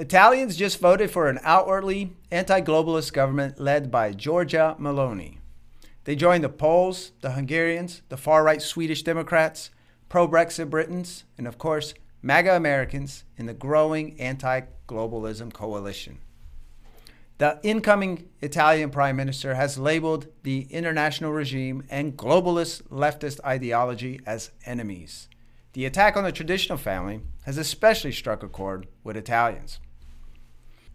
Italians just voted for an outwardly anti globalist government led by Giorgia Meloni. They joined the Poles, the Hungarians, the far right Swedish Democrats, pro Brexit Britons, and of course, MAGA Americans in the growing anti globalism coalition. The incoming Italian prime minister has labeled the international regime and globalist leftist ideology as enemies. The attack on the traditional family has especially struck a chord with Italians.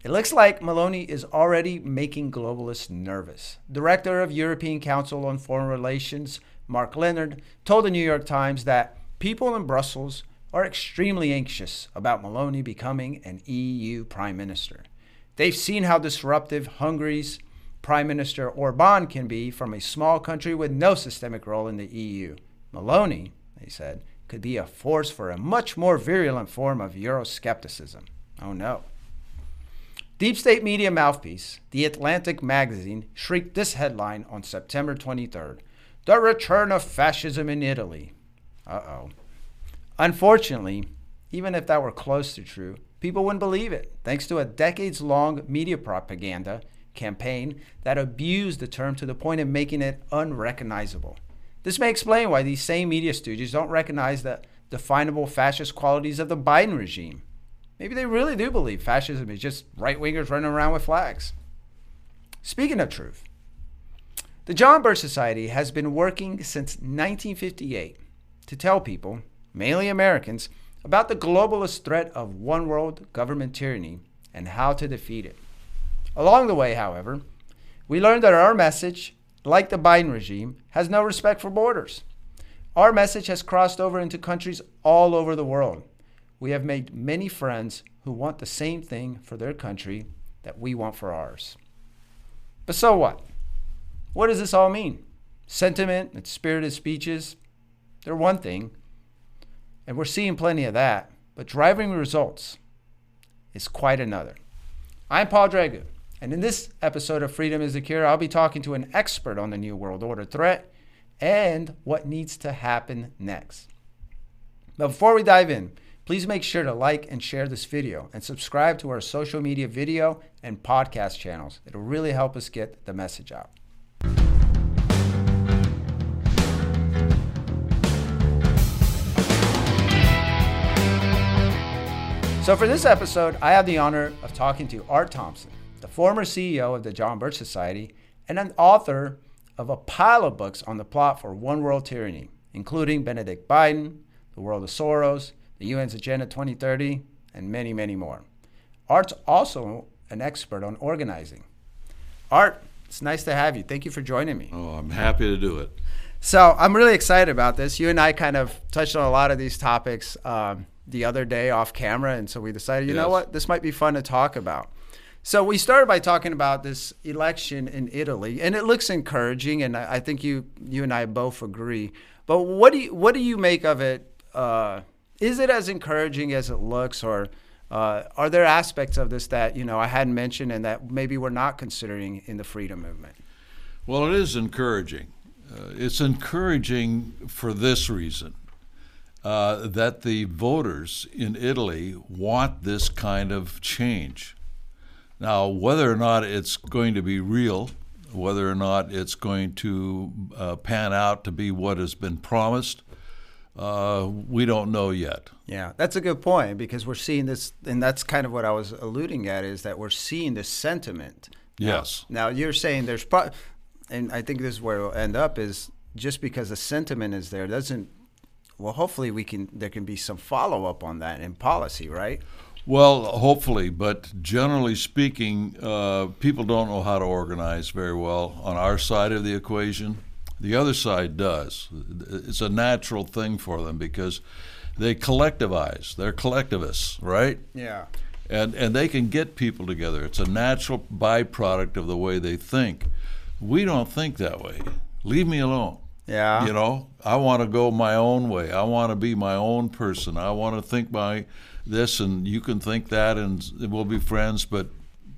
It looks like Meloni is already making globalists nervous. Director of European Council on Foreign Relations, Mark Leonard, told the New York Times that people in Brussels are extremely anxious about Meloni becoming an EU prime minister. They've seen how disruptive Hungary's Prime Minister Orban can be from a small country with no systemic role in the EU. Meloni, they said, could be a force for a much more virulent form of Euroscepticism. Oh no. Deep state media mouthpiece, The Atlantic magazine, shrieked this headline on September 23rd The Return of Fascism in Italy. Uh oh. Unfortunately, even if that were close to true, people wouldn't believe it, thanks to a decades long media propaganda campaign that abused the term to the point of making it unrecognizable. This may explain why these same media stooges don't recognize the definable fascist qualities of the Biden regime. Maybe they really do believe fascism is just right wingers running around with flags. Speaking of truth, the John Birch Society has been working since 1958 to tell people, mainly Americans, about the globalist threat of one world government tyranny and how to defeat it. Along the way, however, we learned that our message, like the Biden regime, has no respect for borders. Our message has crossed over into countries all over the world we have made many friends who want the same thing for their country that we want for ours. But so what? What does this all mean? Sentiment and spirited speeches, they're one thing, and we're seeing plenty of that, but driving results is quite another. I'm Paul Dragu, and in this episode of Freedom is the Cure, I'll be talking to an expert on the New World Order threat and what needs to happen next. But before we dive in, Please make sure to like and share this video and subscribe to our social media video and podcast channels. It'll really help us get the message out. So, for this episode, I have the honor of talking to Art Thompson, the former CEO of the John Birch Society and an author of a pile of books on the plot for One World Tyranny, including Benedict Biden, The World of Soros, the UN's Agenda 2030, and many, many more. Art's also an expert on organizing. Art, it's nice to have you. Thank you for joining me. Oh, I'm happy to do it. So I'm really excited about this. You and I kind of touched on a lot of these topics um, the other day off camera, and so we decided, you yes. know what, this might be fun to talk about. So we started by talking about this election in Italy, and it looks encouraging, and I, think you you and I both agree. But what do you what do you make of it? Uh, is it as encouraging as it looks, or uh, are there aspects of this that you know I hadn't mentioned and that maybe we're not considering in the freedom movement? Well, it is encouraging. Uh, it's encouraging for this reason. Uh, that the voters in Italy want this kind of change. Now, whether or not it's going to be real, whether or not it's going to uh, pan out to be what has been promised, uh, we don't know yet. Yeah, that's a good point because we're seeing this, and that's kind of what I was alluding at is that we're seeing this sentiment. Yes. Now, now you're saying there's, pro- and I think this is where we'll end up is just because the sentiment is there doesn't. Well, hopefully we can. There can be some follow up on that in policy, right? Well, hopefully, but generally speaking, uh, people don't know how to organize very well on our side of the equation. The other side does. It's a natural thing for them because they collectivize. They're collectivists, right? Yeah. And and they can get people together. It's a natural byproduct of the way they think. We don't think that way. Leave me alone. Yeah. You know, I want to go my own way. I want to be my own person. I want to think my this and you can think that and we'll be friends, but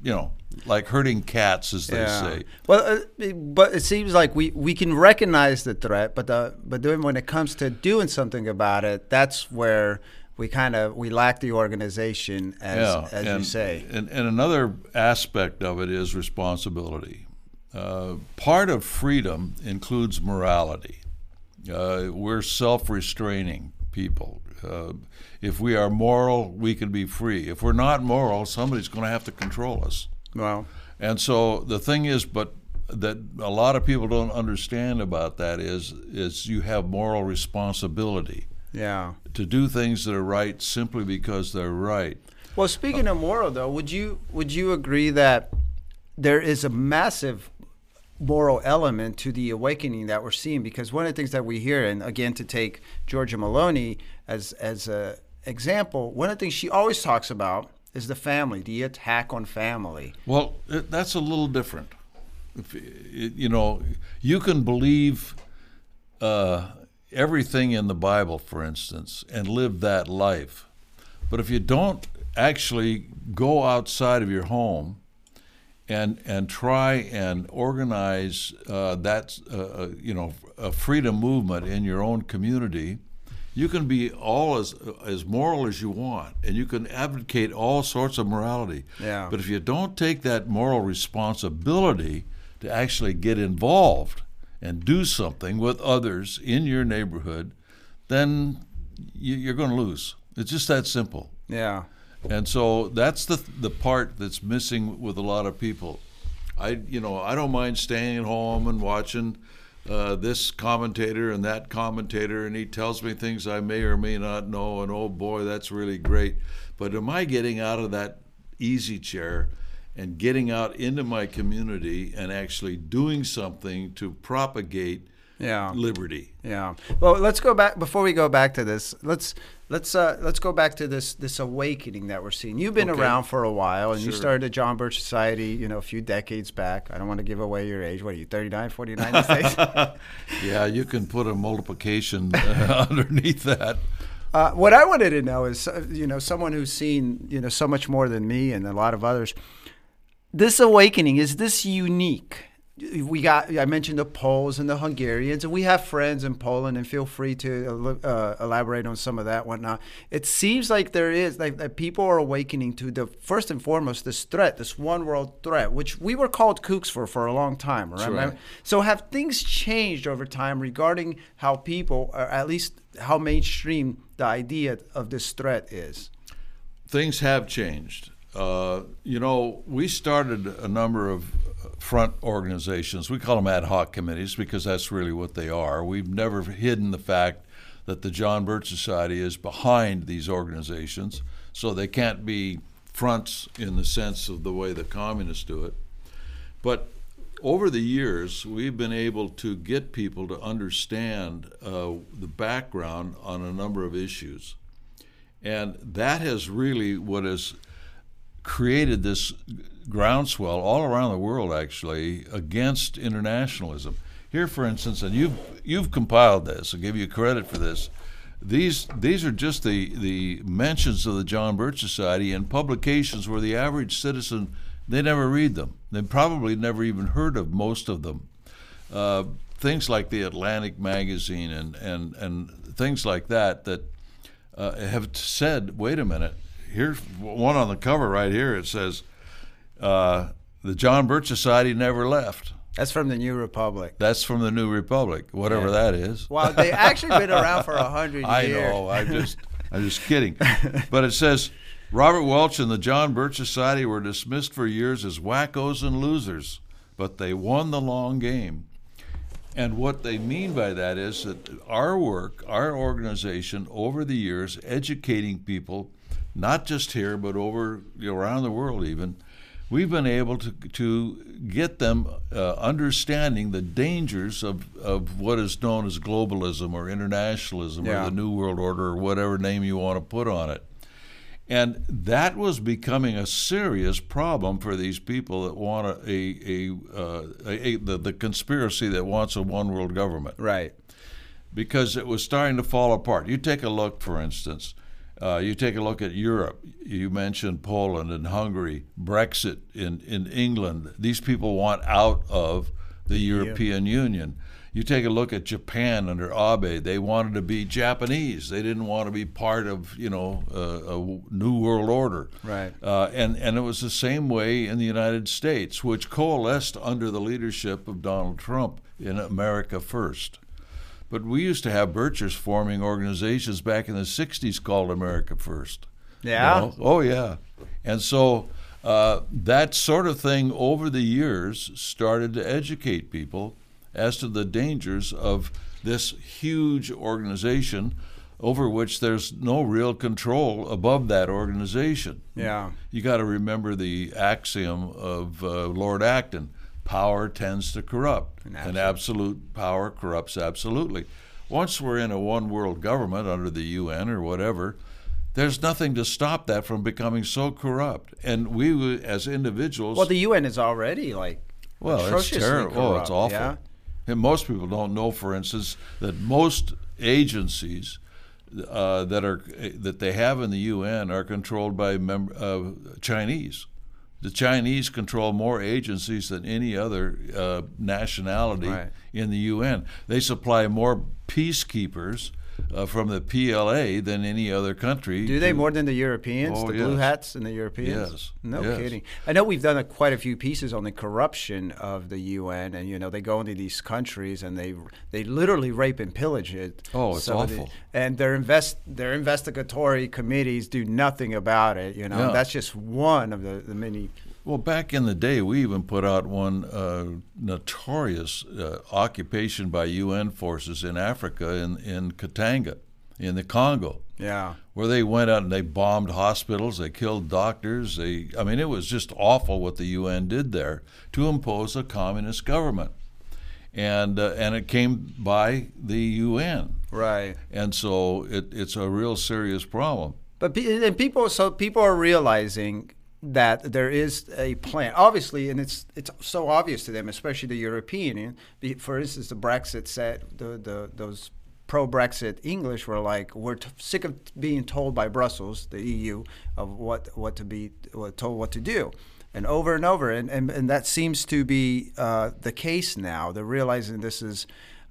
you know, like herding cats, as they yeah. say. Well, uh, but it seems like we, we can recognize the threat, but the but then when it comes to doing something about it, that's where we kind of we lack the organization, as yeah, as and, you say. And, and another aspect of it is responsibility. Uh, part of freedom includes morality. Uh, we're self-restraining people. Uh, if we are moral, we can be free. If we're not moral, somebody's going to have to control us. Well, And so the thing is, but that a lot of people don't understand about that is is you have moral responsibility yeah. to do things that are right simply because they're right. Well, speaking of moral, though, would you would you agree that there is a massive moral element to the awakening that we're seeing? Because one of the things that we hear, and again, to take Giorgia Meloni as as a example, one of the things she always talks about is the family, the attack on family. Well, that's a little different. If, you know, you can believe uh, everything in the Bible, for instance, and live that life. But if you don't actually go outside of your home and and try and organize uh, that uh, uh, you know a freedom movement in your own community, you can be all as as moral as you want, and you can advocate all sorts of morality. Yeah. But if you don't take that moral responsibility to actually get involved and do something with others in your neighborhood, then you, you're going to lose. It's just that simple. Yeah. And so that's the the part that's missing with a lot of people. I you know I don't mind staying at home and watching uh, this commentator and that commentator, and he tells me things I may or may not know, and oh boy, that's really great. But am I getting out of that easy chair and getting out into my community and actually doing something to propagate Yeah. liberty? Yeah. Well, let's go back before we go back to this. Let's let's uh, let's go back to this this awakening that we're seeing. You've been Okay. around for a while, and you started the John Birch Society, you know, a few decades back. I don't want to give away your age. What are you, 39, 49 these days? Yeah, you can put a multiplication uh, underneath that. Uh, what I wanted to know is, uh, you know, someone who's seen, you know, so much more than me and a lot of others. This awakening is this unique? We got. I mentioned the Poles and the Hungarians, and we have friends in Poland. And feel free to uh, elaborate on some of that, whatnot. It seems like there is like that people are awakening to the first and foremost this threat, this one world threat, which we were called kooks for for a long time. Right? right. So have things changed over time regarding how people, or at least how mainstream the idea of this threat is? things have changed. Uh, you know, we started a number of front organizations. We call them ad hoc committees because that's really what they are. We've never hidden the fact that the John Birch Society is behind these organizations, so they can't be fronts in the sense of the way the communists do it. But over the years, we've been able to get people to understand uh, the background on a number of issues. And that has really what has created this groundswell all around the world, actually, against internationalism. Here, for instance, and you've you've compiled this. I'll give you credit for this. These these are just the the mentions of the John Birch Society in publications where the average citizen they never read them. They probably never even heard of most of them. Uh, things like the Atlantic magazine and and and things like that that uh, have said, wait a minute, here's one on the cover right here. It says, uh, the John Birch Society never left. That's from the New Republic. That's from the New Republic, whatever Yeah. that is. Well, they actually been around for a hundred years. I know. I'm just, I'm just kidding. But it says Robert Welch and the John Birch Society were dismissed for years as wackos and losers, but they won the long game. And what they mean by that is that our work, our organization, over the years, educating people, not just here but over you know, around the world, even, we've been able to to get them uh, understanding the dangers of, of what is known as globalism or internationalism Yeah. or the New World Order or whatever name you want to put on it. And that was becoming a serious problem for these people that want a, a, a, uh, a, a the, the conspiracy that wants a one world government Right. because it was starting to fall apart. You take a look, for instance, uh, you take a look at Europe. You mentioned Poland and Hungary, Brexit in, in England. These people want out of the European Union. You take a look at Japan under Abe; they wanted to be Japanese. They didn't want to be part of you know a, a new world order. Right. Uh, and and it was the same way in the United States, which coalesced under the leadership of Donald Trump in America First. But we used to have Birchers forming organizations back in the '60s called America First. Yeah. You know? Oh yeah. And so uh, that sort of thing over the years started to educate people as to the dangers of this huge organization over which there's no real control above that organization. Yeah. You got to remember the axiom of uh, Lord Acton power tends to corrupt, An and absolute- absolute power corrupts absolutely. Once we're in a one world government under the UN or whatever, there's nothing to stop that from becoming so corrupt. And we, as individuals, Well, the UN is already like well, it's terrible. Oh, it's corrupt, awful. yeah? And most people don't know, for instance, that most agencies uh, that are that they have in the UN are controlled by mem- uh, Chinese. The Chinese control more agencies than any other uh, nationality Right. in the UN. They supply more peacekeepers uh, from the PLA than any other country. Do they to- more than the Europeans, Oh, the blue hats and the Europeans? Yes, No yes. kidding. I know we've done a, quite a few pieces on the corruption of the UN, and you know they go into these countries and they they literally rape and pillage it. Oh, it's Some of the- awful. and their invest their investigatory committees do nothing about it. You know, Yeah. that's just one of the, the many. Well, back in the day, we even put out one uh, notorious uh, occupation by UN forces in Africa, in, in Katanga, in the Congo, Yeah. where they went out and they bombed hospitals, they killed doctors. They, I mean, it was just awful what the UN did there to impose a communist government, and uh, and it came by the UN, Right. and so it, it's a real serious problem. But pe- and people, so people are realizing that there is a plan, obviously, and it's it's so obvious to them, especially the European. For instance, the Brexit said the, the those pro-Brexit English were like, we're t- sick of being told by Brussels, the EU, of what what to be what, told what to do. And over and over, and, and, and that seems to be uh, the case now. They're realizing this is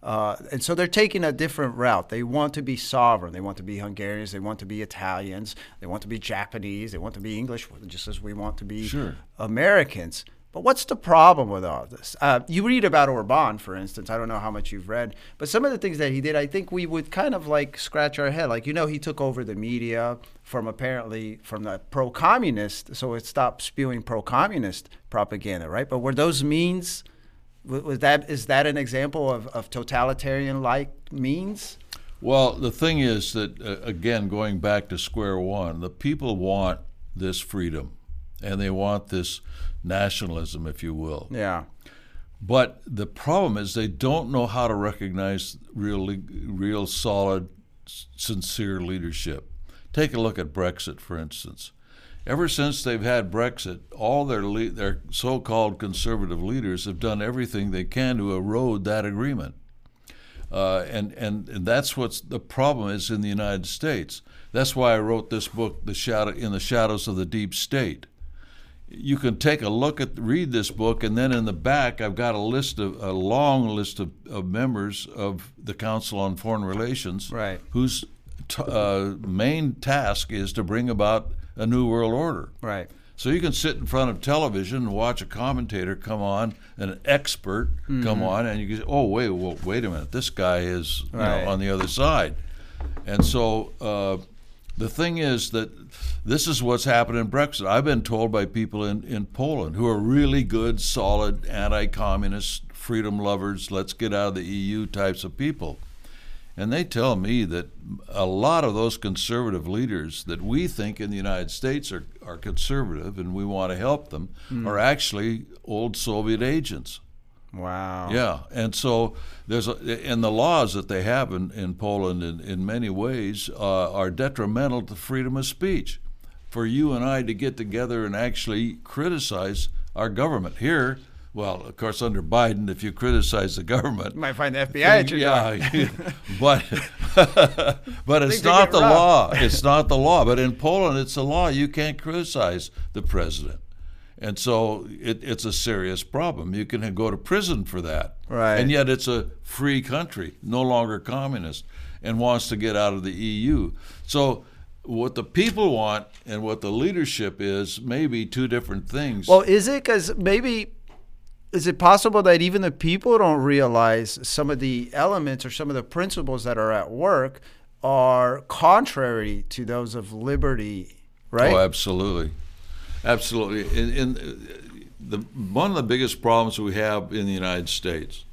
uh, and so they're taking a different route. They want to be sovereign. They want to be Hungarians. They want to be Italians. They want to be Japanese. They want to be English, just as we want to be Sure. Americans. But what's the problem with all this? Uh, you read about Orban, for instance. I don't know how much you've read, but some of the things that he did, I think we would kind of like scratch our head. Like, you know, he took over the media from apparently from the pro-communist, so it stopped spewing pro-communist propaganda, right? But were those means? Wa- Was that is that an example of, of totalitarian-like means? Well, the thing is that, uh, again, going back to square one, the people want this freedom and they want this nationalism, if you will. Yeah. But the problem is they don't know how to recognize real, real solid, sincere leadership. Take a look at Brexit, for instance. Ever since they've had Brexit, all their le- their so-called conservative leaders have done everything they can to erode that agreement. Uh, and, and and that's what's the problem is in the United States. That's why I wrote this book, The Shadow in the Shadows of the Deep State. You can take a look at read this book, and then in the back I've got a list of a long list of, of members of the Council on Foreign Relations, Right. whose t- uh, main task is to bring about a new world order. Right. So you can sit in front of television and watch a commentator come on, an expert Mm-hmm. come on, and you can say, "Oh, wait, well, wait a minute, this guy is you Right. know, on the other side." And so uh, the thing is that this is what's happened in Brexit. I've been told by people in, in Poland who are really good, solid, anti-communist, freedom lovers, let's get out of the EU types of people. And they tell me that a lot of those conservative leaders that we think in the United States are, are conservative and we want to help them are actually old Soviet agents. Wow. Yeah, and so there's a, and the laws that they have in, in Poland in, in many ways uh, are detrimental to freedom of speech. For you and I to get together and actually criticize our government here, well, of course, under Biden, if you criticize the government, You might find the FBI at your door. yeah, but but it's not the law. It's not the law. But in Poland, it's the law. You can't criticize the president, And so it, it's a serious problem. You can go to prison for that. Right. And yet it's a free country, no longer communist, and wants to get out of the EU. So what the people want and what the leadership is may be two different things. Well, is it because maybe is it possible that even the people don't realize some of the elements or some of the principles that are at work are contrary to those of liberty, right? Oh, absolutely, absolutely. In, in the one of the biggest problems we have in the United States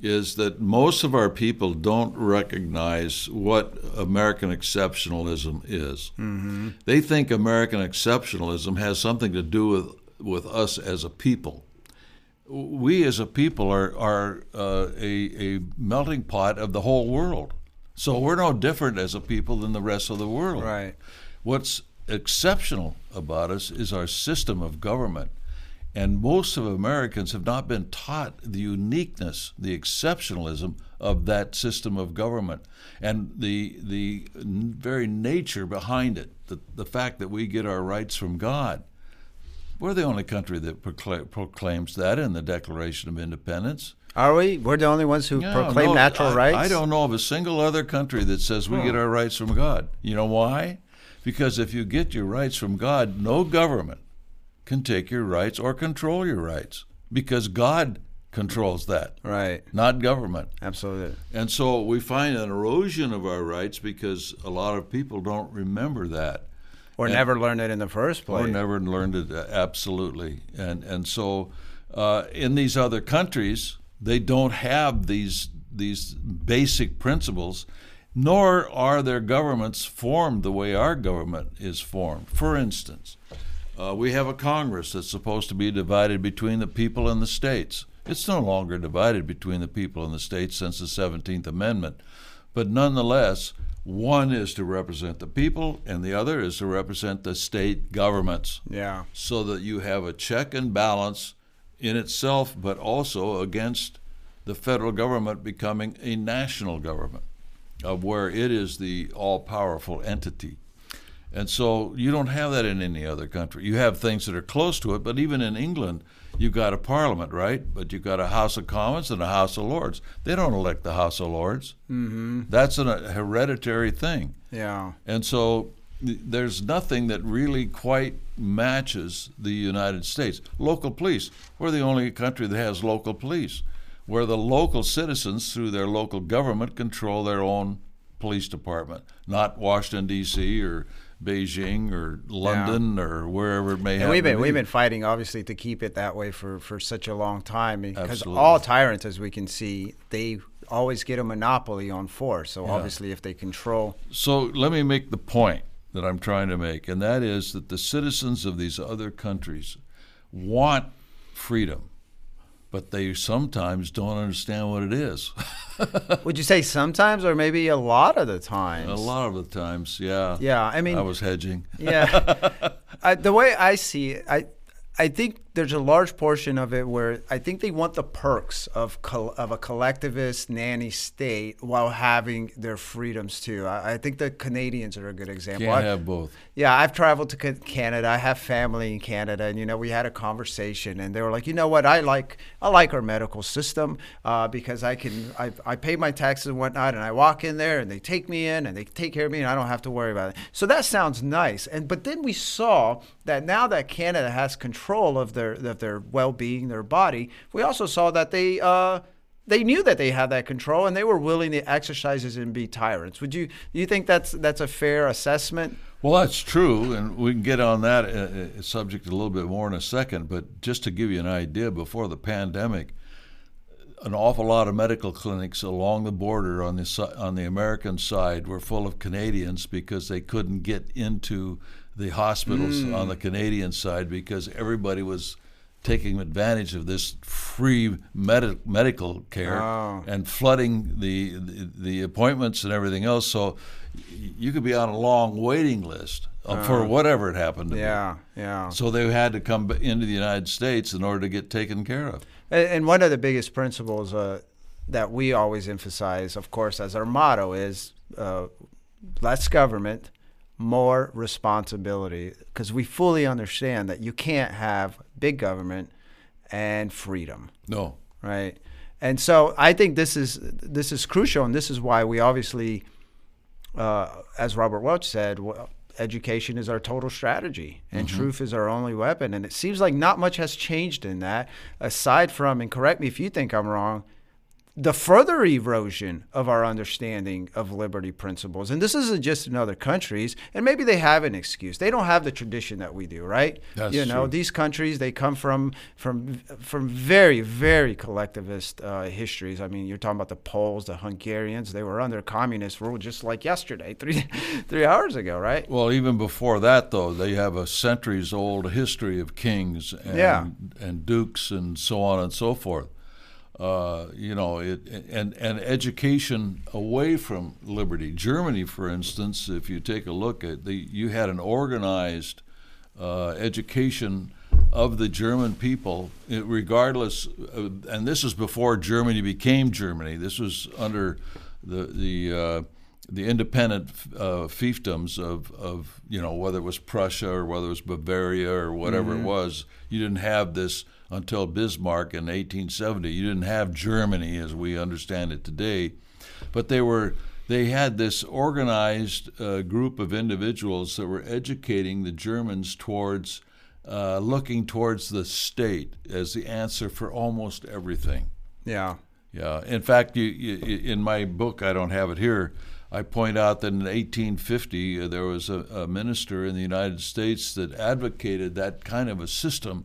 is that most of our people don't recognize what American exceptionalism is. Mm-hmm. They think American exceptionalism has something to do with with us as a people. We as a people are are uh, a, a melting pot of the whole world. So we're no different as a people than the rest of the world. Right. What's exceptional about us is our system of government. And most of Americans have not been taught the uniqueness, the exceptionalism of that system of government, and the the very nature behind it. The, the fact that we get our rights from God. We're the only country that procla- proclaims that in the Declaration of Independence. Are we? We're the only ones who proclaim no, natural I, rights. I don't know of a single other country that says we get hmm. our rights from God. You know why? Because if you get your rights from God, no government can take your rights or control your rights because God controls that, Right. not government. Absolutely. And so we find an erosion of our rights because a lot of people don't remember that Or And- never learned it in the first place. or never learned it uh, absolutely. And and so uh, in these other countries, they don't have these these basic principles, nor are their governments formed the way our government is formed. For instance, uh, we have a Congress that's supposed to be divided between the people and the states. It's no longer divided between the people and the states since the 17th Amendment. But nonetheless, one is to represent the people, and the other is to represent the state governments Yeah. so that you have a check and balance in itself, but also against the federal government becoming a national government, of where it is the all-powerful entity. And so you don't have that in any other country. You have things that are close to it, but even in England, you've got a parliament, right? But you've got a House of Commons and a House of Lords. They don't elect the House of Lords. Mm-hmm. That's an, a hereditary thing. Yeah. And so th- there's nothing that really quite matches the United States. Local police, we're the only country that has local police, where the local citizens, through their local government, control their own police department, not Washington, D.C. or Beijing or London or wherever it may And have we've been be. we've been fighting obviously to keep it that way for, for such a long time because all tyrants, as we can see, they always get a monopoly on force. So obviously, if they control, So let me make the point that I'm trying to make, and that is that the citizens of these other countries want freedom, but they sometimes don't understand what it is. would you say sometimes or maybe a lot of the times? A lot of the times, yeah. Yeah, I mean, I was hedging. yeah. I, the way I see it, I I think there's a large portion of it where I think they want the perks of col- of a collectivist nanny state while having their freedoms too. I, I think the Canadians are a good example. Can't I- have both. Yeah, I've traveled to Canada. I have family in Canada, and you know, we had a conversation, and they were like, you know what, I like I like our medical system uh, because I can I, I pay my taxes and whatnot, and I walk in there, and they take me in, and they take care of me, and I don't have to worry about it. So that sounds nice. And but then we saw that now that Canada has control of their of their well being, their body, we also saw that they. Uh, they knew that they had that control, and they were willing to exercise and be tyrants. Would you? Do you think that's that's a fair assessment? Well, that's true, and we can get on that uh, uh, subject a little bit more in a second. But just to give you an idea, before the pandemic, an awful lot of medical clinics along the border on the on the American side were full of Canadians because they couldn't get into the hospitals on the Canadian side because everybody was taking advantage of this free medi- medical care Oh. and flooding the, the the appointments and everything else. So you could be on a long waiting list uh, for whatever it happened to Yeah, yeah. be. So they had to come into the United States in order to get taken care of. And, and one of the biggest principles uh, that we always emphasize, of course, as our motto is uh, less government, more responsibility because we fully understand that you can't have big government and freedom, No. right? And so I think this is this is crucial, and this is why we obviously, uh, as Robert Welch said, well, education is our total strategy, and truth is our only weapon. And it seems like not much has changed in that, aside from, and correct me if you think I'm wrong, the further erosion of our understanding of liberty principles. And this isn't just in other countries, and maybe they have an excuse. They don't have the tradition that we do, right? That's you know, true. these countries they come from from from very very collectivist uh, histories. I mean, you're talking about the Poles, the Hungarians. They were under communist rule just like yesterday, three three hours ago, right? Well, even before that, though, they have a centuries-old history of kings and, Yeah. and dukes and so on and so forth. Uh, you know, it, and and education away from liberty. Germany, for instance, if you take a look at the, you had an organized uh, education of the German people, regardless. Of, and this is before Germany became Germany. This was under the the uh, the independent uh, fiefdoms of, of you know whether it was Prussia or whether it was Bavaria or whatever it was. You didn't have this until Bismarck in 1870. You didn't have Germany as we understand it today, but they were they had this organized uh, group of individuals that were educating the Germans towards uh, looking towards the state as the answer for almost everything. Yeah. Yeah. In fact, you, you, in my book, I don't have it here. I point out that in 1850 uh, there was a, a minister in the United States that advocated that kind of a system,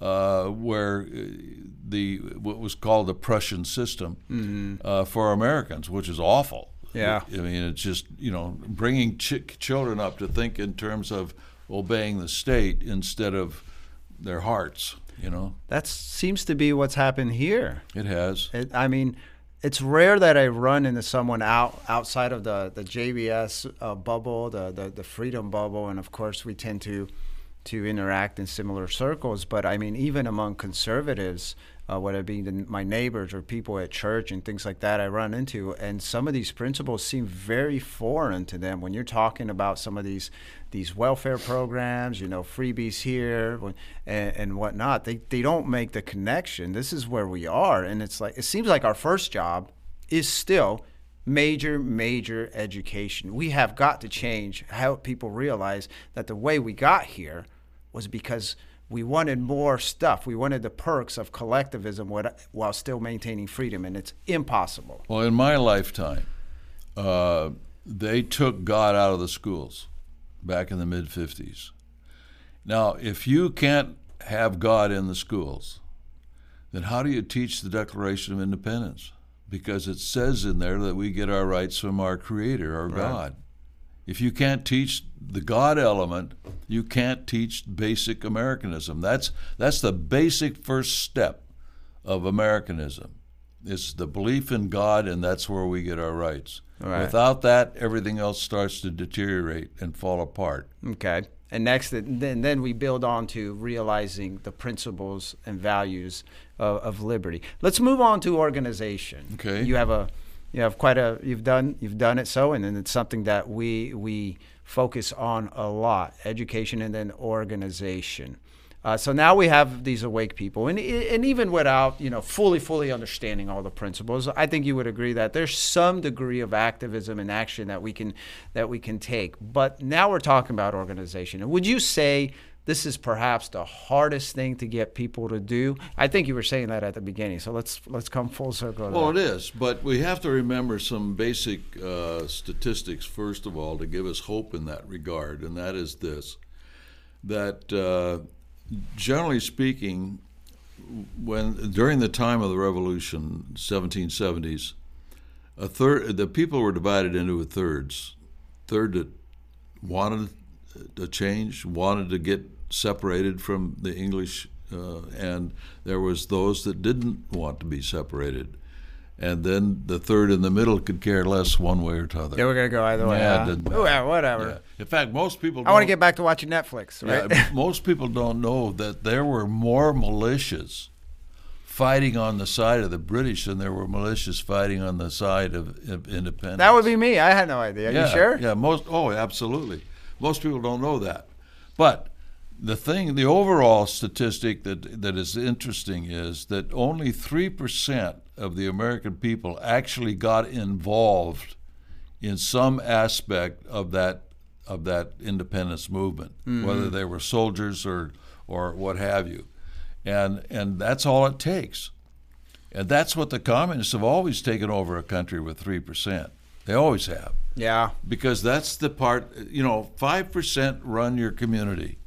uh, where uh, the what was called the Prussian system uh, for Americans, which is awful. Yeah. I mean, it's just you know bringing ch- children up to think in terms of obeying the state instead of their hearts. You know, That seems to be what's happened here. it has. It, I mean, it's rare that I run into someone out outside of the the JBS uh, bubble, the, the the freedom bubble, and of course we tend to to interact in similar circles. But I mean, even among conservatives, uh, whether it be the, my neighbors or people at church and things like that, I run into, and some of these principles seem very foreign to them when you're talking about some of these these welfare programs, you know, freebies here and, and whatnot. They they don't make the connection. This is where we are, and it's like it seems like our first job is still major, major education. We have got to change how people realize that the way we got here was because we wanted more stuff. We wanted the perks of collectivism while still maintaining freedom, and it's impossible. Well, in my lifetime, uh, they took God out of the schools back in the mid 50s. Now, if you can't have God in the schools, then how do you teach the Declaration of Independence? Because it says in there that we get our rights from our Creator, our God. If you can't teach the God element, you can't teach basic Americanism. That's that's the basic first step of Americanism. It's the belief in God, and that's where we get our rights. Right. Without that, everything else starts to deteriorate and fall apart. Okay. And next, then, then we build on to realizing the principles and values of, of liberty. Let's move on to organization. Okay. You have a, you have quite a, you've done, you've done it so, and then it's something that we we focus on a lot: education and then organization. Uh, so now we have these awake people, and and even without you know fully fully understanding all the principles, I think you would agree that there's some degree of activism and action that we can that we can take. But now we're talking about organization, and would you say this is perhaps the hardest thing to get people to do? I think you were saying that at the beginning, so let's let's come full circle. Well, that. it is, but we have to remember some basic uh, statistics, first of all, to give us hope in that regard, and that is this that uh, generally speaking, when during the time of the revolution, 1770s, a third the people were divided into thirds. Third that wanted a change, wanted to get separated from the English, uh, and there was those that didn't want to be separated. And then the third in the middle could care less one way or t'other. Yeah, we're gonna go either way. Yeah, it huh? doesn't Oh, yeah, whatever. Yeah. In fact, most people. I want to get back to watching Netflix, right? yeah, most people don't know that there were more militias fighting on the side of the British than there were militias fighting on the side of, of independence. that would be me. I had no idea. yeah, you sure? Yeah, most. Oh, absolutely. Most people don't know that. But the thing, the overall statistic that that is interesting is that only three percent of the American people actually got involved in some aspect of that of that independence movement, mm-hmm. whether they were soldiers or or what have you, and and that's all it takes, and that's what the communists have always taken over a country with three percent. They always have. Yeah. Because that's the part. You know, five percent run your community.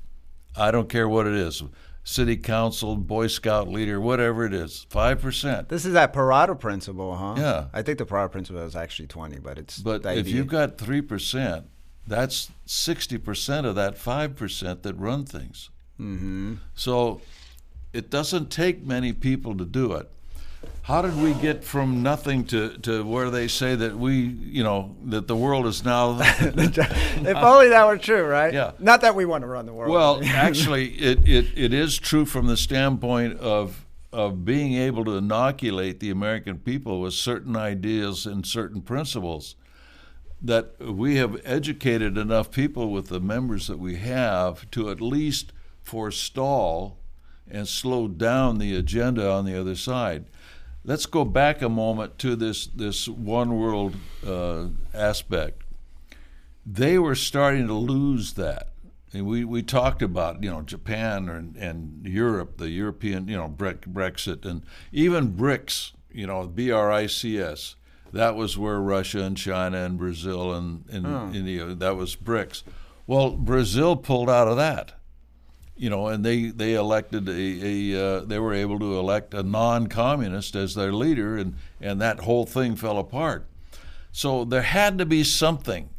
I don't care what it is city council, Boy Scout leader, whatever it is, five percent. This is that Pareto principle, huh? Yeah. I think the Pareto principle is actually twenty, but it's. But if you've got three percent, that's sixty percent of that five percent that run things. Mm-hmm. So, it doesn't take many people to do it how did we get from nothing to, to where they say that we, you know, that the world is now. if only that were true, right? Yeah. Not that we want to run the world. Well, actually, it, it, it is true from the standpoint of of being able to inoculate the American people with certain ideas and certain principles. That we have educated enough people with the members that we have to at least forestall and slow down the agenda on the other side let's go back a moment to this this one world uh, aspect. They were starting to lose that. And we, we talked about you know Japan and, and Europe, the European you know Brexit and even BRICS, you know B R I C S. That was where Russia and China and Brazil and, and oh. India that was BRICS. Well, Brazil pulled out of that you know, and they they elected a, a uh, they were able to elect a non-communist as their leader, and and that whole thing fell apart. So there had to be something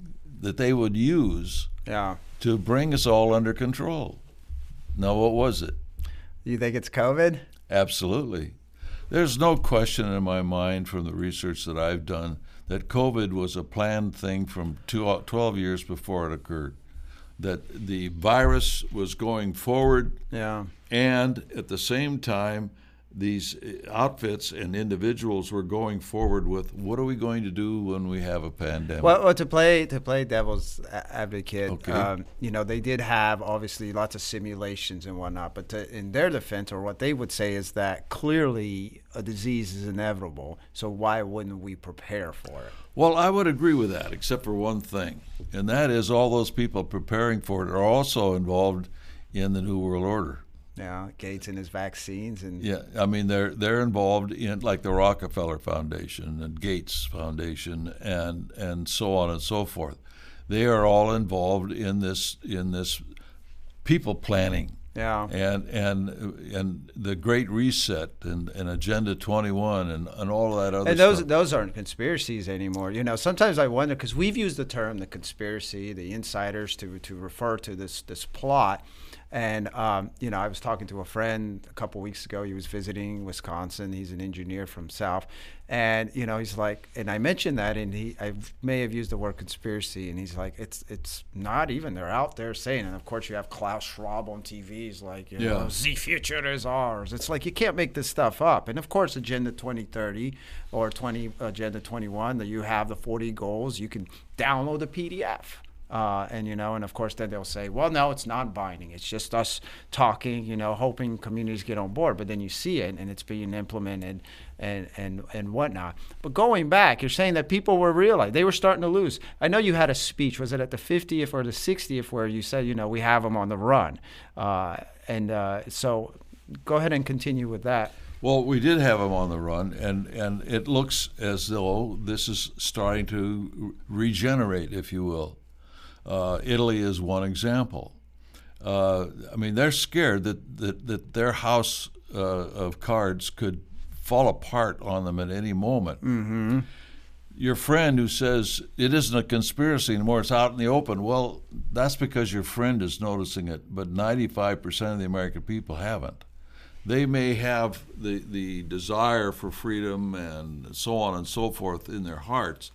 that they would use yeah. to bring us all under control. Now, what was it? You think it's COVID? Absolutely. There's no question in my mind from the research that I've done that COVID was a planned thing from two, 12 years before it occurred that the virus was going forward. Yeah. And at the same time, these outfits and individuals were going forward with what are we going to do when we have a pandemic? Well, well to play to play devil's advocate, okay. um, you know, they did have obviously lots of simulations and whatnot, but to, in their defense, or what they would say is that clearly a disease is inevitable. So why wouldn't we prepare for it? Well, I would agree with that, except for one thing, and that is all those people preparing for it are also involved in the New World Order. Yeah, Gates and his vaccines and yeah, I mean they're they're involved in like the Rockefeller Foundation and Gates Foundation and and so on and so forth. They are all involved in this in this people planning. Yeah. And and and the Great Reset and, and Agenda 21 and, and all that other and those stuff. those aren't conspiracies anymore. You know, sometimes I wonder because we've used the term the conspiracy, the insiders to to refer to this this plot and um, you know, I was talking to a friend a couple weeks ago. He was visiting Wisconsin. He's an engineer from South, and you know, he's like, and I mentioned that, and he, I may have used the word conspiracy, and he's like, it's it's not even. They're out there saying, and of course, you have Klaus Schwab on TV. He's like, you yeah. know, the future is ours. It's like you can't make this stuff up. And of course, Agenda 2030 or 20 Agenda 21, that you have the 40 goals. You can download the PDF uh, and you know, and of course, then they'll say, "Well, no, it's not binding. It's just us talking, you know, hoping communities get on board." But then you see it, and it's being implemented, and and and whatnot. But going back, you're saying that people were realizing they were starting to lose. I know you had a speech. Was it at the 50th or the 60th where you said, you know, we have them on the run, uh, and uh, so go ahead and continue with that. Well, we did have them on the run, and, and it looks as though this is starting to regenerate, if you will. Uh, Italy is one example. Uh, I mean, they're scared that, that, that their house uh, of cards could fall apart on them at any moment. Mm-hmm. Your friend who says it isn't a conspiracy anymore, it's out in the open. Well, that's because your friend is noticing it, but 95% of the American people haven't. They may have the, the desire for freedom and so on and so forth in their hearts,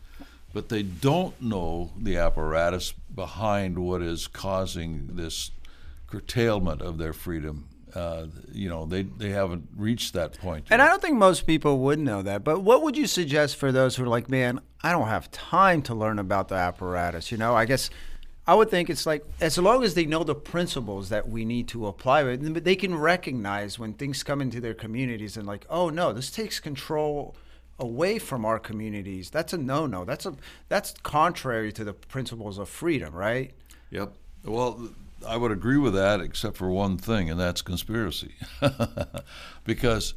but they don't know the apparatus behind what is causing this curtailment of their freedom. Uh, you know, they, they haven't reached that point. Yet. And I don't think most people would know that. But what would you suggest for those who are like, man, I don't have time to learn about the apparatus? You know, I guess I would think it's like as long as they know the principles that we need to apply, but they can recognize when things come into their communities and like, oh no, this takes control away from our communities. That's a no-no. That's a that's contrary to the principles of freedom, right? Yep. Well, I would agree with that, except for one thing, and that's conspiracy, because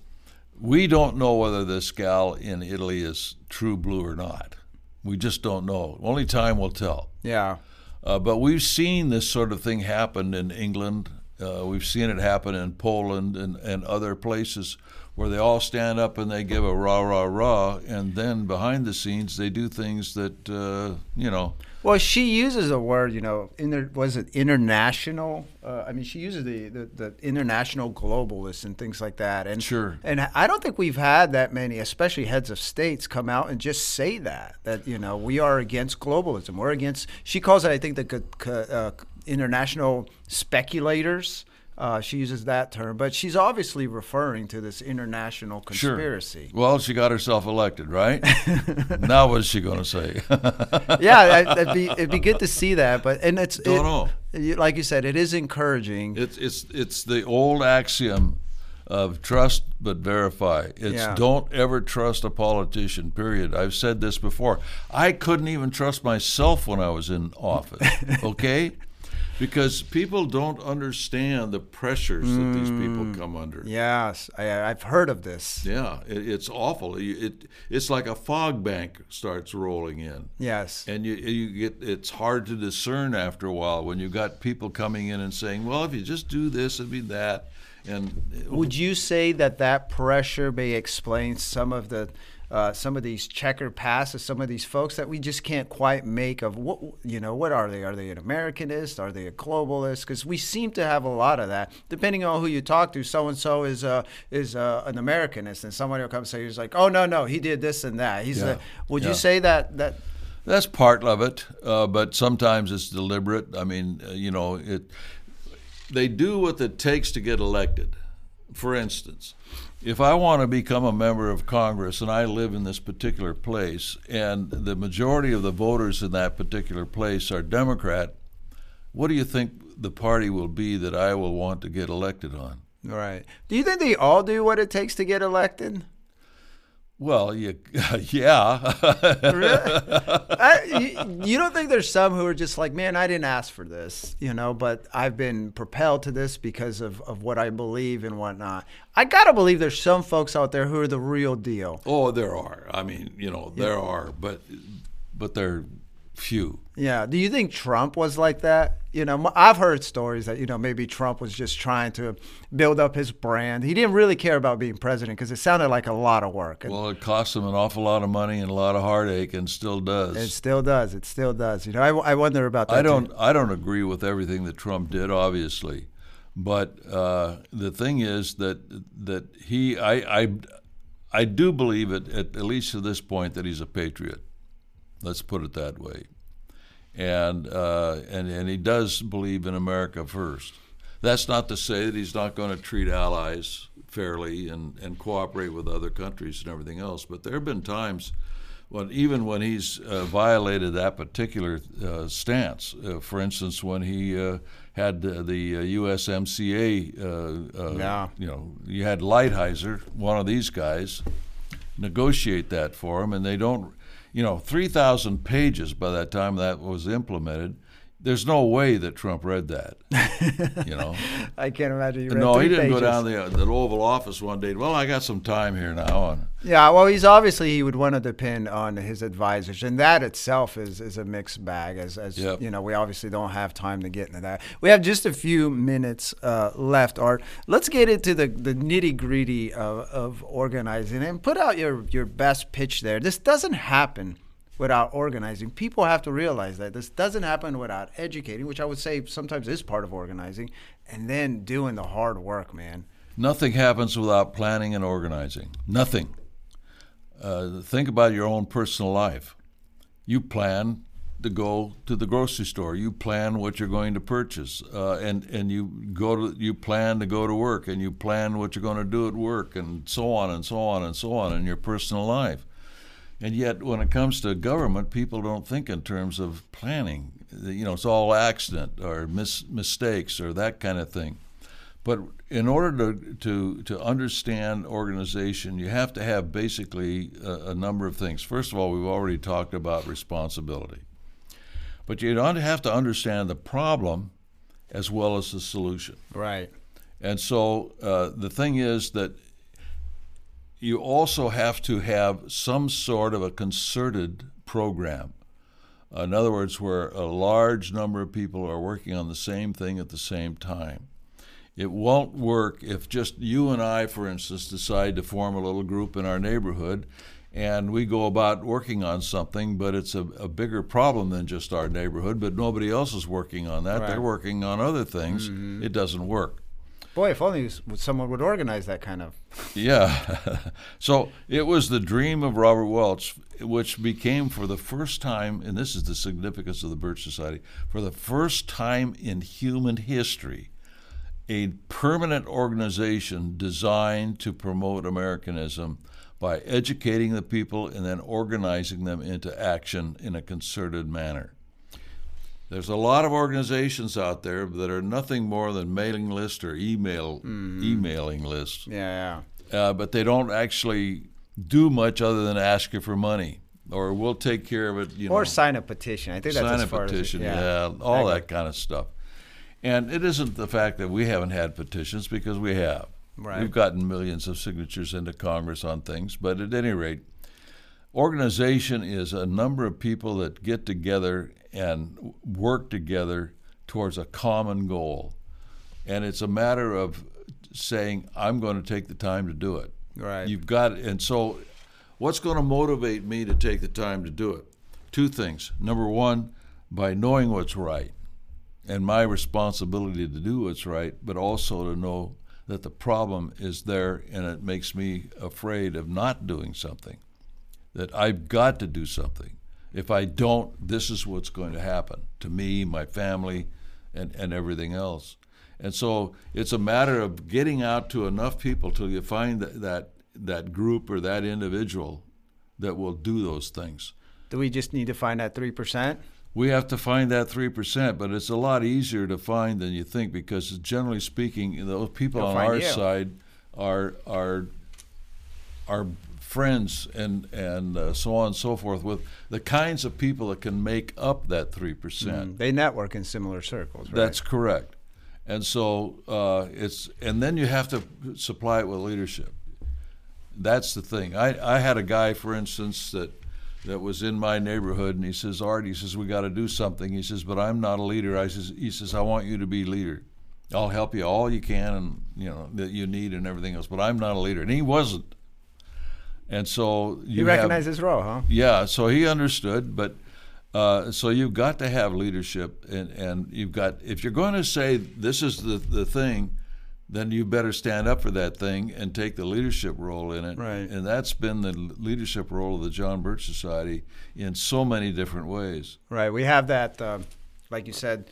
we don't know whether this gal in Italy is true blue or not. We just don't know. Only time will tell. Yeah. Uh, but we've seen this sort of thing happen in England. Uh, we've seen it happen in Poland and, and other places where they all stand up and they give a rah rah rah, and then behind the scenes they do things that uh, you know. Well, she uses a word, you know, inter, was it international? Uh, I mean, she uses the, the, the international globalists and things like that. And sure. And I don't think we've had that many, especially heads of states, come out and just say that that you know we are against globalism. We're against. She calls it, I think, the uh, international speculators. Uh, she uses that term, but she's obviously referring to this international conspiracy. Sure. Well, she got herself elected, right? now, what is she going to say? yeah, it'd be it'd be good to see that, but and it's don't know. like you said, it is encouraging. It's it's it's the old axiom of trust but verify. It's Yeah. don't ever trust a politician. Period. I've said this before. I couldn't even trust myself when I was in office. Okay. Because people don't understand the pressures that these people mm. come under. Yes, I, I've heard of this. Yeah, it, it's awful. You- It, it's like a fog bank starts rolling in, Yes. and you you get it's hard to discern after a while when you've got people coming in and saying, "Well, if you just do this, it'd be that," and Would you say that that pressure may explain some of the uh, some of these checker passes, some of these folks that we just can't quite make of what you know what are they? Are they an Americanist? Are they a globalist? Because we seem to have a lot of that. Depending on who you talk to, so and so is uh, is uh, an Americanist, and somebody will come say he's like, oh no no, he did this and that. He's Yeah. a, would Yeah. you say that that That's part of it, uh, but sometimes it's deliberate. I mean, uh, you know, it. They do what it takes to get elected. For instance, if I want to become a member of Congress and I live in this particular place, and the majority of the voters in that particular place are Democrat, what do you think the party will be that I will want to get elected on? right? Do you think they all do what it takes to get elected? Well, you, yeah. I, you, you don't think there's some who are just like, man, I didn't ask for this, you know, but I've been propelled to this because of, of what I believe and whatnot. I gotta believe there's some folks out there who are the real deal. oh, there are. I mean, you know, there are, but but they're few. Yeah. Do you think Trump was like that? You know, I've heard stories that you know maybe Trump was just trying to build up his brand. He didn't really care about being president because it sounded like a lot of work. And Well, it cost him an awful lot of money and a lot of heartache, and still does. it still does. It still does. You know, I, I wonder about that. I don't. I don't agree with everything that Trump did, obviously, but uh, the thing is that that he. I. I. I do believe it at, at least to this point that he's a patriot. Let's put it that way. And uh, and and he does believe in America first. That's not to say that he's not going to treat allies fairly and, and cooperate with other countries and everything else. But there have been times when even when he's uh, violated that particular uh, stance, uh, for instance, when he uh, had the uh, USMCA, uh, uh, Yeah. you know, you had Lighthizer, one of these guys, negotiate that for him, and they don't, you know, 3,000 pages by that time that was implemented. There's no way that Trump read that, you know. I can't imagine. You read no, he didn't go down the, the Oval Office one day. Well, I got some time here now, and Yeah, well, he's obviously he would want to depend on his advisors, and that itself is is a mixed bag. As as Yep. you know, we obviously don't have time to get into that. We have just a few minutes uh, left. Art, let's get into the the nitty gritty of, of organizing and put out your your best pitch there. This doesn't happen without organizing. People have to realize that this doesn't happen without educating, which I would say sometimes is part of organizing, and then doing the hard work, man. Nothing happens without planning and organizing. Nothing. Uh, think about your own personal life. You plan to go to the grocery store. You plan what you're going to purchase, uh, and and you go to you plan to go to work, and you plan what you're going to do at work, and so on and so on and so on in your personal life. And yet, when it comes to government, people don't think in terms of planning. You know, it's all accident or mis- mistakes or that kind of thing. But in order to, to, to understand organization, you have to have basically a, a number of things. First of all, we've already talked about responsibility. But you don't have to understand the problem as well as the solution. Right. And so uh, the thing is that you also have to have some sort of a concerted program. In other words, where a large number of people are working on the same thing at the same time. It won't work if just you and I, for instance, decide to form a little group in our neighborhood and we go about working on something, but it's a, a bigger problem than just our neighborhood, but nobody else is working on that. Right. They're working on other things. Mm-hmm. It doesn't work. Boy, if only someone would organize that kind of. Yeah. so it was the dream of Robert Welch, which became for the first time, and this is the significance of the Birch Society, for the first time in human history, a permanent organization designed to promote Americanism by educating the people and then organizing them into action in a concerted manner. There's a lot of organizations out there that are nothing more than mailing list or email emailing lists, Yeah, uh, but they don't actually do much other than ask you for money or we'll take care of it. You. Or know, sign a petition. I think that's sign as a far petition, as it, yeah, all that kind of stuff. And it isn't the fact that we haven't had petitions because we have. Right. We've gotten millions of signatures into Congress on things, but at any rate, organization is a number of people that get together and work together towards a common goal. And it's a matter of saying, I'm going to take the time to do it. Right. You've got, and so what's going to motivate me to take the time to do it? Two things. Number one, by knowing what's right and my responsibility to do what's right, but also to know that the problem is there and it makes me afraid of not doing something. That I've got to do something. If I don't, this is what's going to happen to me, my family, and, and everything else. And so it's a matter of getting out to enough people till you find that, that, that group or that individual that will do those things. Do we just need to find that three percent? We have to find that three percent, but it's a lot easier to find than you think because generally speaking, those people They'll on our you. side are are are friends and and uh, so on and so forth with the kinds of people that can make up that three percent. They network in similar circles. Right? That's correct. And so uh, it's and then you have to supply it with leadership. That's the thing. I, I had a guy, for instance, that that was in my neighborhood, and he says, Art, he says, we got to do something. He says, but I'm not a leader. I says, he says, I want you to be leader. I'll help you all you can, and you know that you need, and everything else. But I'm not a leader, and he wasn't. And so you have- recognize his role, huh? yeah, so he understood, but uh, so you've got to have leadership, and, and you've got if you're going to say this is the the thing, then you better stand up for that thing and take the leadership role in it. Right. And that's been the leadership role of the John Birch Society in so many different ways. Right. We have that, um, like you said,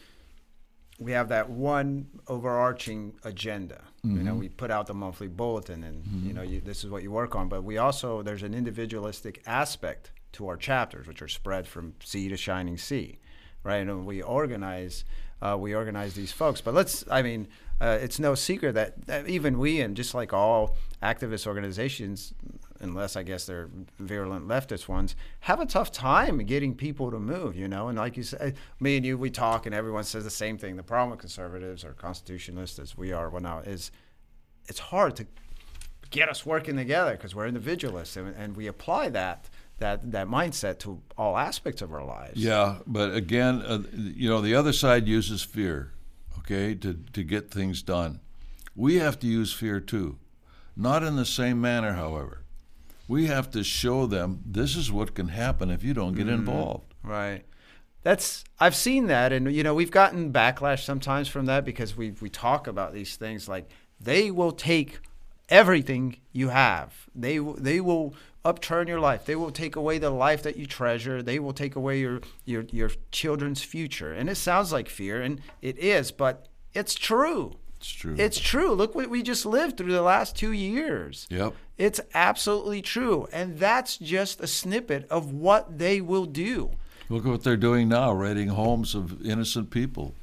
we have that one overarching agenda. You Mm-hmm. know, we put out the monthly bulletin, and you know, you, this is what you work on. But we also there's an individualistic aspect to our chapters, which are spread from sea to shining sea, right? And we organize, uh, we organize these folks. But let's, I mean, uh, it's no secret that, that even we, and just like all activist organizations, unless I guess they're virulent leftist ones, have a tough time getting people to move, you know. And like you said, me and you, we talk, and everyone says the same thing. The problem with conservatives or constitutionalists, as we are, well, now is it's hard to get us working together because we're individualists, and, and we apply that that that mindset to all aspects of our lives. Yeah, but again, uh, you know, the other side uses fear, okay, to, to get things done. We have to use fear too. Not in the same manner, however. We have to show them this is what can happen if you don't get mm-hmm. involved. Right. That's I've seen that, and you know we've gotten backlash sometimes from that because we we talk about these things like they will take everything you have. They will- they will upturn your life. They will take away the life that you treasure. They will take away your your your children's future. And it sounds like fear, and it is, but it's true. It's true. It's true. Look what we just lived through the last two years. Yep. It's absolutely true. And that's just a snippet of what they will do. Look at what they're doing now, raiding homes of innocent people,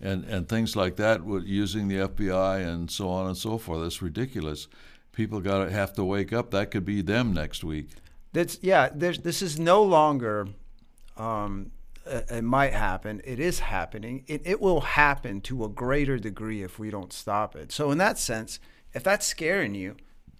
and and things like that, with using the FBI and so on and so forth. That's ridiculous. People got to have to wake up. That could be them next week. That's yeah. There's, this is no longer. Um, Uh, it might happen. It is happening. It, it will happen to a greater degree if we don't stop it. So in that sense, if that's scaring you,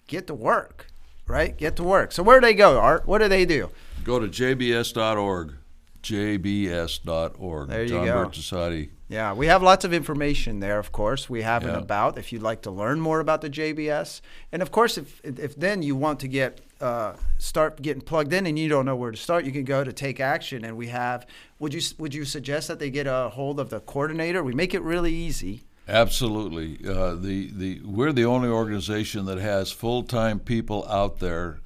get to work, right? Get to work. So where do they go, Art? What do they do? Go to jbs.org. jbs.org. There you John go. Birch Society. Yeah, we have lots of information there, of course. We have an Yeah. about if you'd like to learn more about the JBS. And of course, if, if then you want to get uh, start getting plugged in and you don't know where to start, you can go to Take Action. And we have, would you, would you suggest that they get a hold of the coordinator? We make it really easy. Absolutely. Uh, the the we're the only organization that has full time people out there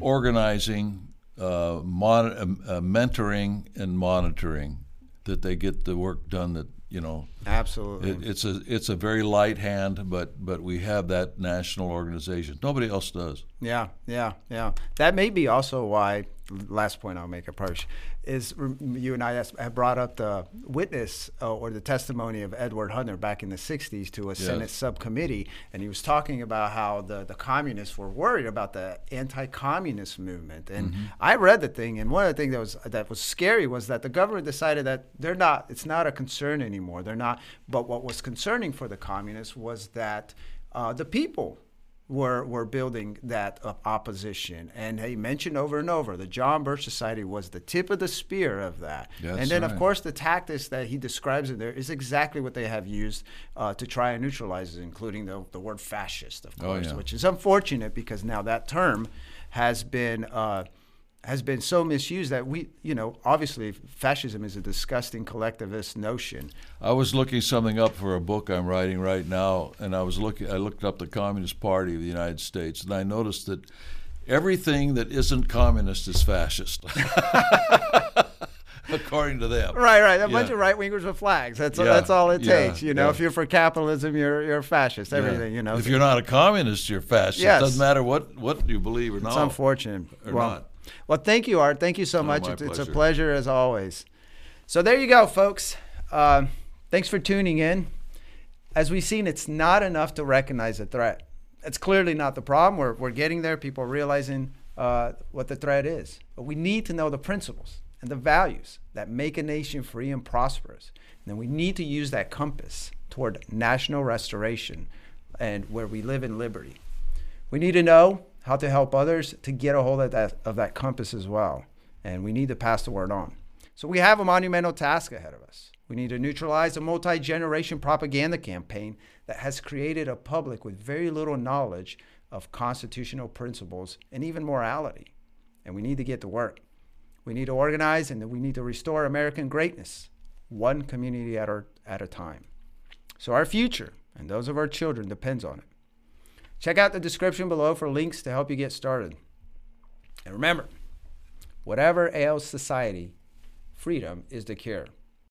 organizing, uh, mon- uh, mentoring, and monitoring that they get the work done. That you know, Absolutely. it, it's a it's a very light hand, but but we have that national organization. Nobody else does. Yeah, yeah, yeah. That may be also why. Last point I'll make, probably is you and I have brought up the witness uh, or the testimony of Edward Hunter back in the '60s to a Senate subcommittee, and he was talking about how the the communists were worried about the anti-communist movement. And I read the thing, and one of the things that was that was scary was that the government decided that they're not. It's not a concern anymore. They're not. But what was concerning for the communists was that uh, the people were were building that uh, opposition. And he mentioned over and over the John Birch Society was the tip of the spear of that. That's and then, of course, the tactics that he describes in there is exactly what they have used uh, to try and neutralize it, including the, the word fascist, of Oh, course, yeah. which is unfortunate because now that term has been. Uh, has been so misused that we, you know, obviously fascism is a disgusting collectivist notion. I was looking something up for a book I'm writing right now, and I was looking. I looked up the Communist Party of the United States, and I noticed that everything that isn't communist is fascist, according to them. Right, right. A bunch of right wingers with flags. That's Yeah, that's all it yeah, takes. You know, yeah. if you're for capitalism, you're you're a fascist. Yeah. Everything. You know. if you're not a communist, you're fascist. Yes. Doesn't matter what what you believe or it's not. It's unfortunate. or well, not. Well, thank you, Art. Thank you so Oh, much. It's, it's a pleasure. as always. So there you go, folks. Um, thanks for tuning in. As we've seen, it's not enough to recognize a threat. It's clearly not the problem. We're, we're getting there. People are realizing uh, what the threat is. But we need to know the principles and the values that make a nation free and prosperous. And then we need to use that compass toward national restoration and where we live in liberty. We need to know how to help others to get a hold of that, of that compass as well. And we need to pass the word on. So we have a monumental task ahead of us. We need to neutralize a multi generation propaganda campaign that has created a public with very little knowledge of constitutional principles and even morality. And we need to get to work. We need to organize and we need to restore American greatness, one community at, our, at a time. So our future and those of our children depends on it. Check out the description below for links to help you get started. And remember, whatever ails society, freedom is the cure.